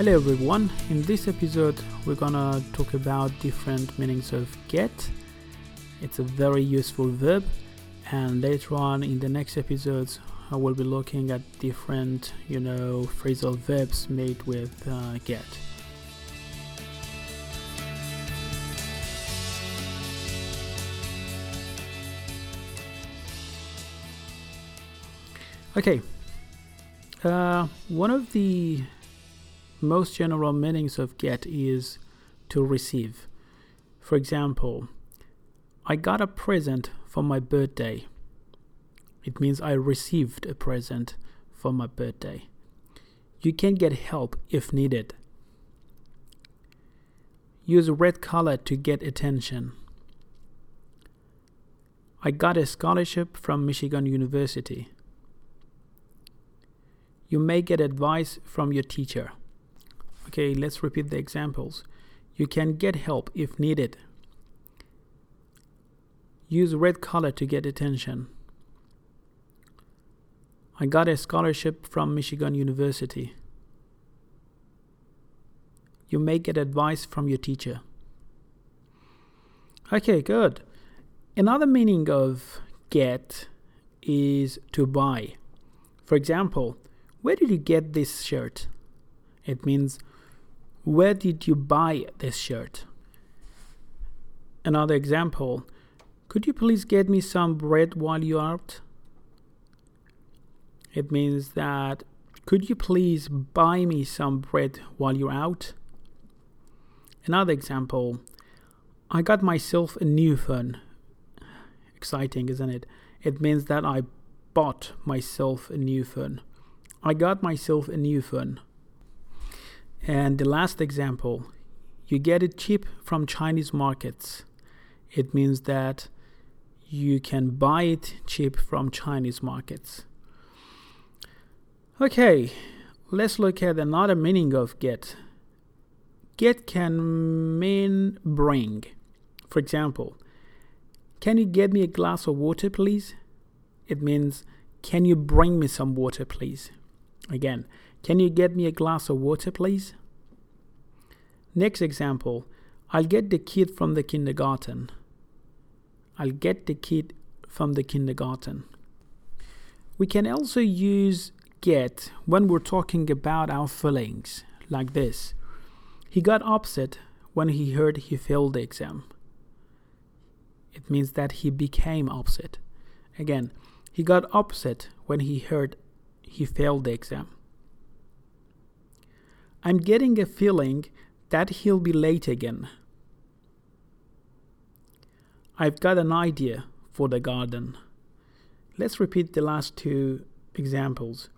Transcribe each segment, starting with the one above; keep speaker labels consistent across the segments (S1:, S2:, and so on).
S1: Hello everyone, in this episode we're gonna talk about different meanings of get. It's a very useful verb, and later on in the next episodes I will be looking at different, you know, phrasal verbs made with uh, get. Okay, uh, one of the most general meanings of get is to receive. For example, I got a present for my birthday. It means I received a present for my birthday. You can get help if needed. Use red color to get attention. I got a scholarship from Michigan University. You may get advice from your teacher. Okay, let's repeat the examples. You can get help if needed. Use red color to get attention. I got a scholarship from Michigan University. You may get advice from your teacher. Okay, good. Another meaning of get is to buy. For example, where did you get this shirt? It means where did you buy this shirt? Another example Could you please get me some bread while you're out? It means that could you please buy me some bread while you're out? Another example I got myself a new phone. Exciting, isn't it? It means that I bought myself a new phone. I got myself a new phone. And the last example, you get it cheap from Chinese markets. It means that you can buy it cheap from Chinese markets. Okay, let's look at another meaning of get. Get can mean bring. For example, can you get me a glass of water, please? It means, can you bring me some water, please? Again, can you get me a glass of water, please? Next example I'll get the kid from the kindergarten. I'll get the kid from the kindergarten. We can also use get when we're talking about our feelings, like this. He got upset when he heard he failed the exam. It means that he became upset. Again, he got upset when he heard he failed the exam. I'm getting a feeling that he'll be late again. I've got an idea for the garden. Let's repeat the last two examples.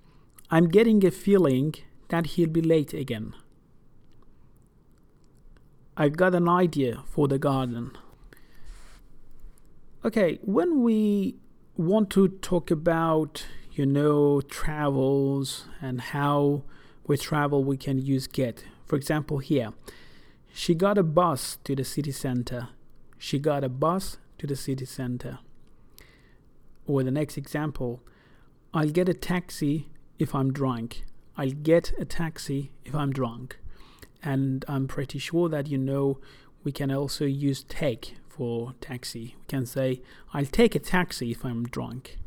S1: I'm getting a feeling that he'll be late again. I've got an idea for the garden. Okay, when we want to talk about you know, travels and how we travel, we can use get. For example, here, she got a bus to the city center. She got a bus to the city center. Or the next example, I'll get a taxi if I'm drunk. I'll get a taxi if I'm drunk. And I'm pretty sure that you know we can also use take for taxi. We can say, I'll take a taxi if I'm drunk.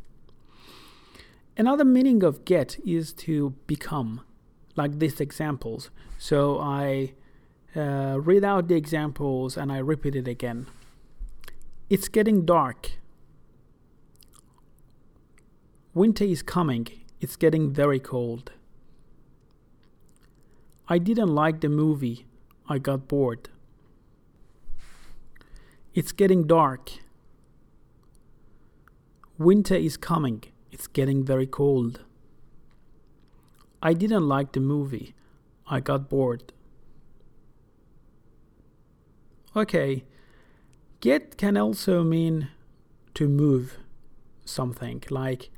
S1: Another meaning of get is to become, like these examples. So I uh, read out the examples and I repeat it again. It's getting dark. Winter is coming. It's getting very cold. I didn't like the movie. I got bored. It's getting dark. Winter is coming. It's getting very cold. I didn't like the movie. I got bored. Okay, get can also mean to move something. Like,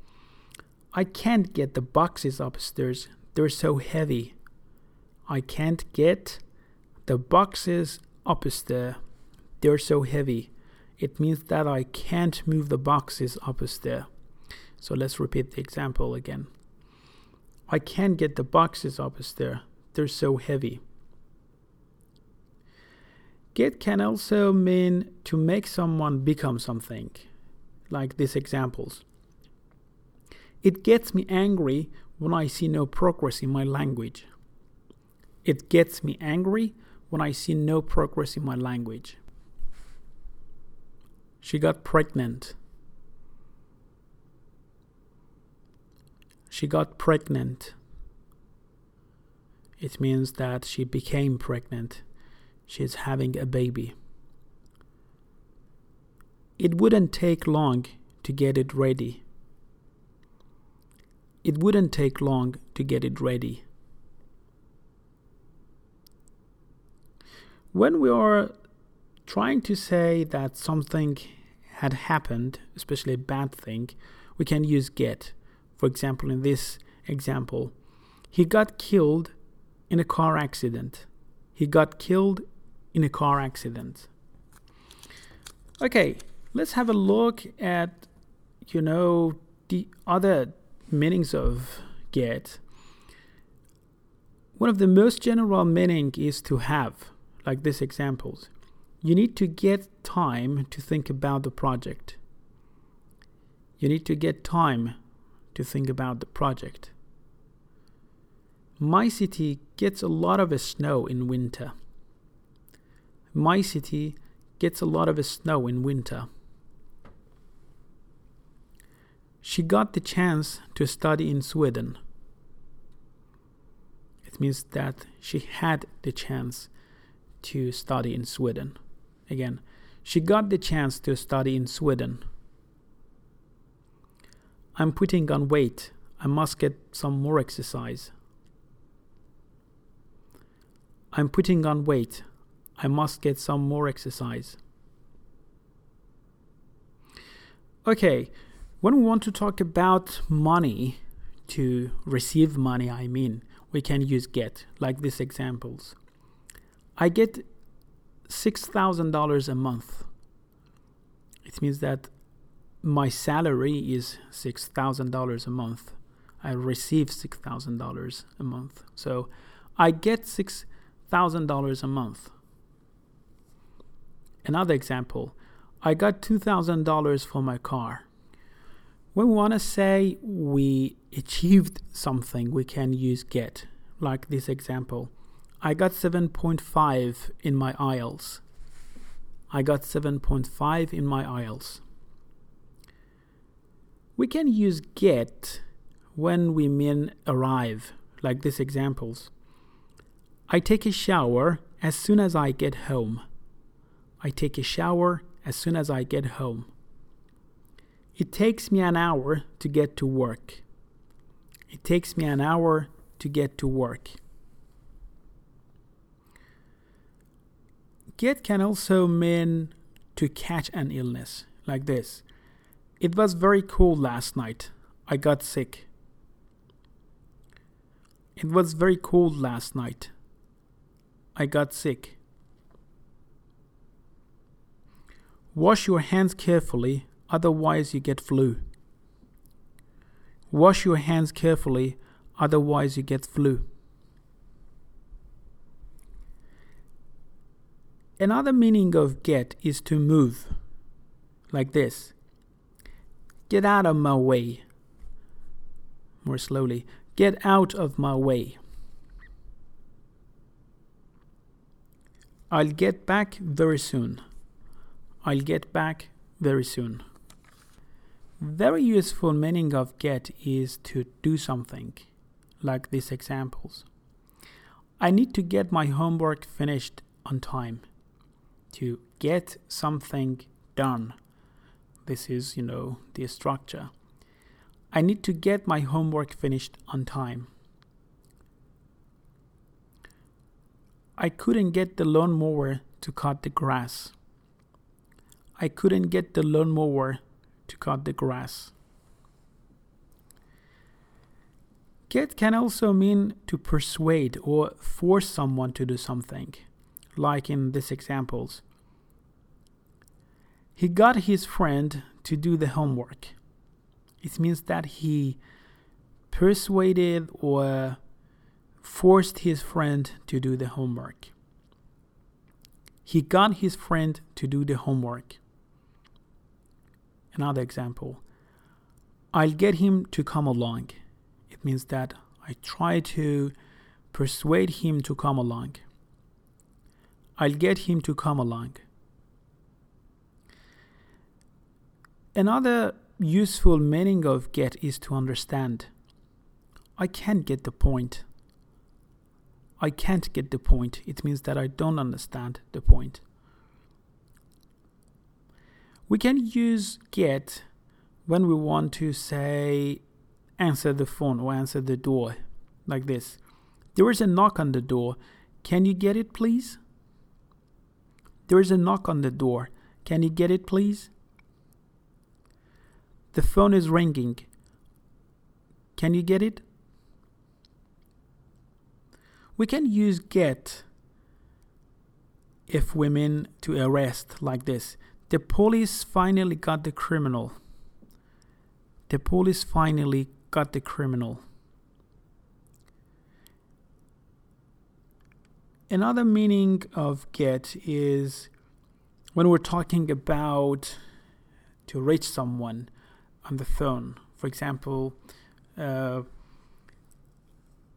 S1: I can't get the boxes upstairs, they're so heavy. I can't get the boxes upstairs, they're so heavy. It means that I can't move the boxes upstairs. So let's repeat the example again. I can't get the boxes upstairs. they're so heavy. Get can also mean to make someone become something, like these examples. It gets me angry when I see no progress in my language. It gets me angry when I see no progress in my language. She got pregnant. She got pregnant. It means that she became pregnant. She's having a baby. It wouldn't take long to get it ready. It wouldn't take long to get it ready. When we are trying to say that something had happened, especially a bad thing, we can use get. For example, in this example, he got killed in a car accident. He got killed in a car accident. Okay, let's have a look at, you know, the other meanings of get. One of the most general meaning is to have, like these examples. You need to get time to think about the project. You need to get time to think about the project. My city gets a lot of snow in winter. My city gets a lot of snow in winter. She got the chance to study in Sweden. It means that she had the chance to study in Sweden. Again, she got the chance to study in Sweden. I'm putting on weight. I must get some more exercise. I'm putting on weight. I must get some more exercise. Okay, when we want to talk about money, to receive money, I mean, we can use get, like these examples. I get $6,000 a month. It means that my salary is $6,000 a month. I receive $6,000 a month. So I get $6,000 a month. Another example I got $2,000 for my car. When we want to say we achieved something, we can use get, like this example. I got 7.5 in my IELTS. I got 7.5 in my IELTS. We can use get when we mean arrive, like these examples. I take a shower as soon as I get home. I take a shower as soon as I get home. It takes me an hour to get to work. It takes me an hour to get to work. Get can also mean to catch an illness, like this. It was very cold last night. I got sick. It was very cold last night. I got sick. Wash your hands carefully, otherwise, you get flu. Wash your hands carefully, otherwise, you get flu. Another meaning of get is to move, like this. Get out of my way. More slowly. Get out of my way. I'll get back very soon. I'll get back very soon. Very useful meaning of get is to do something, like these examples. I need to get my homework finished on time to get something done. This is, you know, the structure. I need to get my homework finished on time. I couldn't get the lawnmower to cut the grass. I couldn't get the lawnmower to cut the grass. Get can also mean to persuade or force someone to do something, like in these examples. He got his friend to do the homework. It means that he persuaded or forced his friend to do the homework. He got his friend to do the homework. Another example I'll get him to come along. It means that I try to persuade him to come along. I'll get him to come along. Another useful meaning of get is to understand. I can't get the point. I can't get the point. It means that I don't understand the point. We can use get when we want to say answer the phone or answer the door like this. There is a knock on the door. Can you get it, please? There is a knock on the door. Can you get it, please? The phone is ringing. Can you get it? We can use get if we mean to arrest like this. The police finally got the criminal. The police finally got the criminal. Another meaning of get is when we're talking about to reach someone on the phone. For example, uh,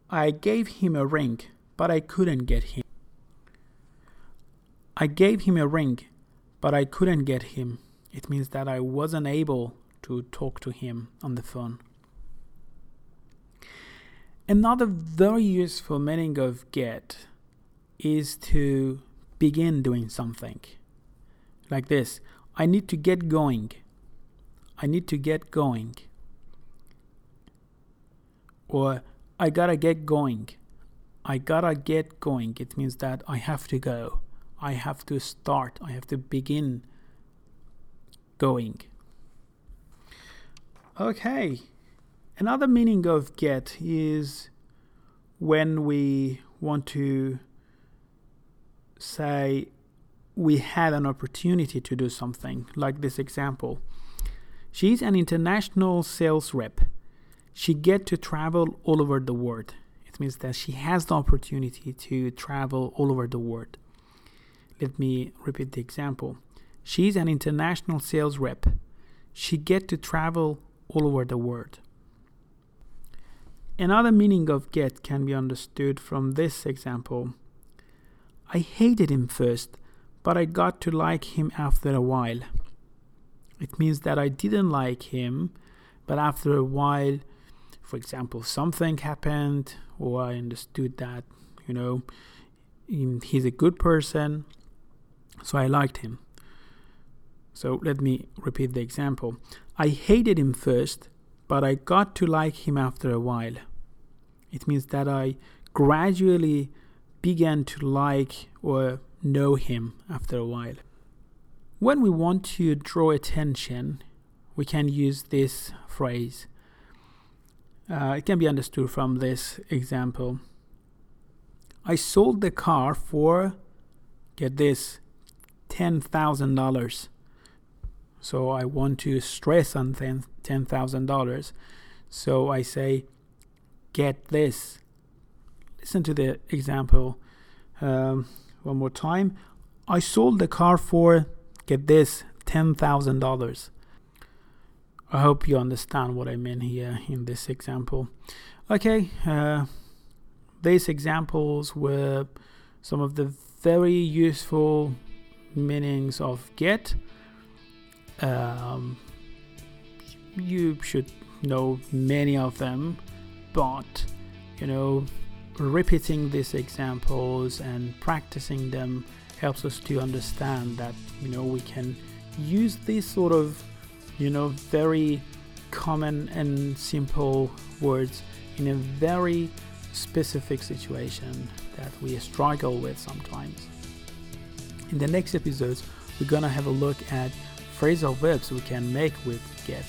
S1: I gave him a ring, but I couldn't get him. I gave him a ring, but I couldn't get him. It means that I wasn't able to talk to him on the phone. Another very useful meaning of get is to begin doing something. Like this I need to get going. I need to get going. Or I gotta get going. I gotta get going. It means that I have to go. I have to start. I have to begin going. Okay. Another meaning of get is when we want to say we had an opportunity to do something, like this example. She's an international sales rep she get to travel all over the world. It means that she has the opportunity to travel all over the world. Let me repeat the example. She's an international sales rep. She get to travel all over the world. Another meaning of get can be understood from this example. I hated him first, but I got to like him after a while. It means that I didn't like him, but after a while for example, something happened, or I understood that, you know, he's a good person, so I liked him. So let me repeat the example. I hated him first, but I got to like him after a while. It means that I gradually began to like or know him after a while. When we want to draw attention, we can use this phrase uh, it can be understood from this example. I sold the car for, get this, $10,000. So I want to stress on $10,000. So I say, get this. Listen to the example um, one more time. I sold the car for, get this, $10,000. I hope you understand what I mean here in this example. Okay, uh, these examples were some of the very useful meanings of get. Um, you should know many of them, but you know, repeating these examples and practicing them helps us to understand that you know we can use these sort of you know, very common and simple words in a very specific situation that we struggle with sometimes. In the next episodes, we're gonna have a look at phrasal verbs we can make with get.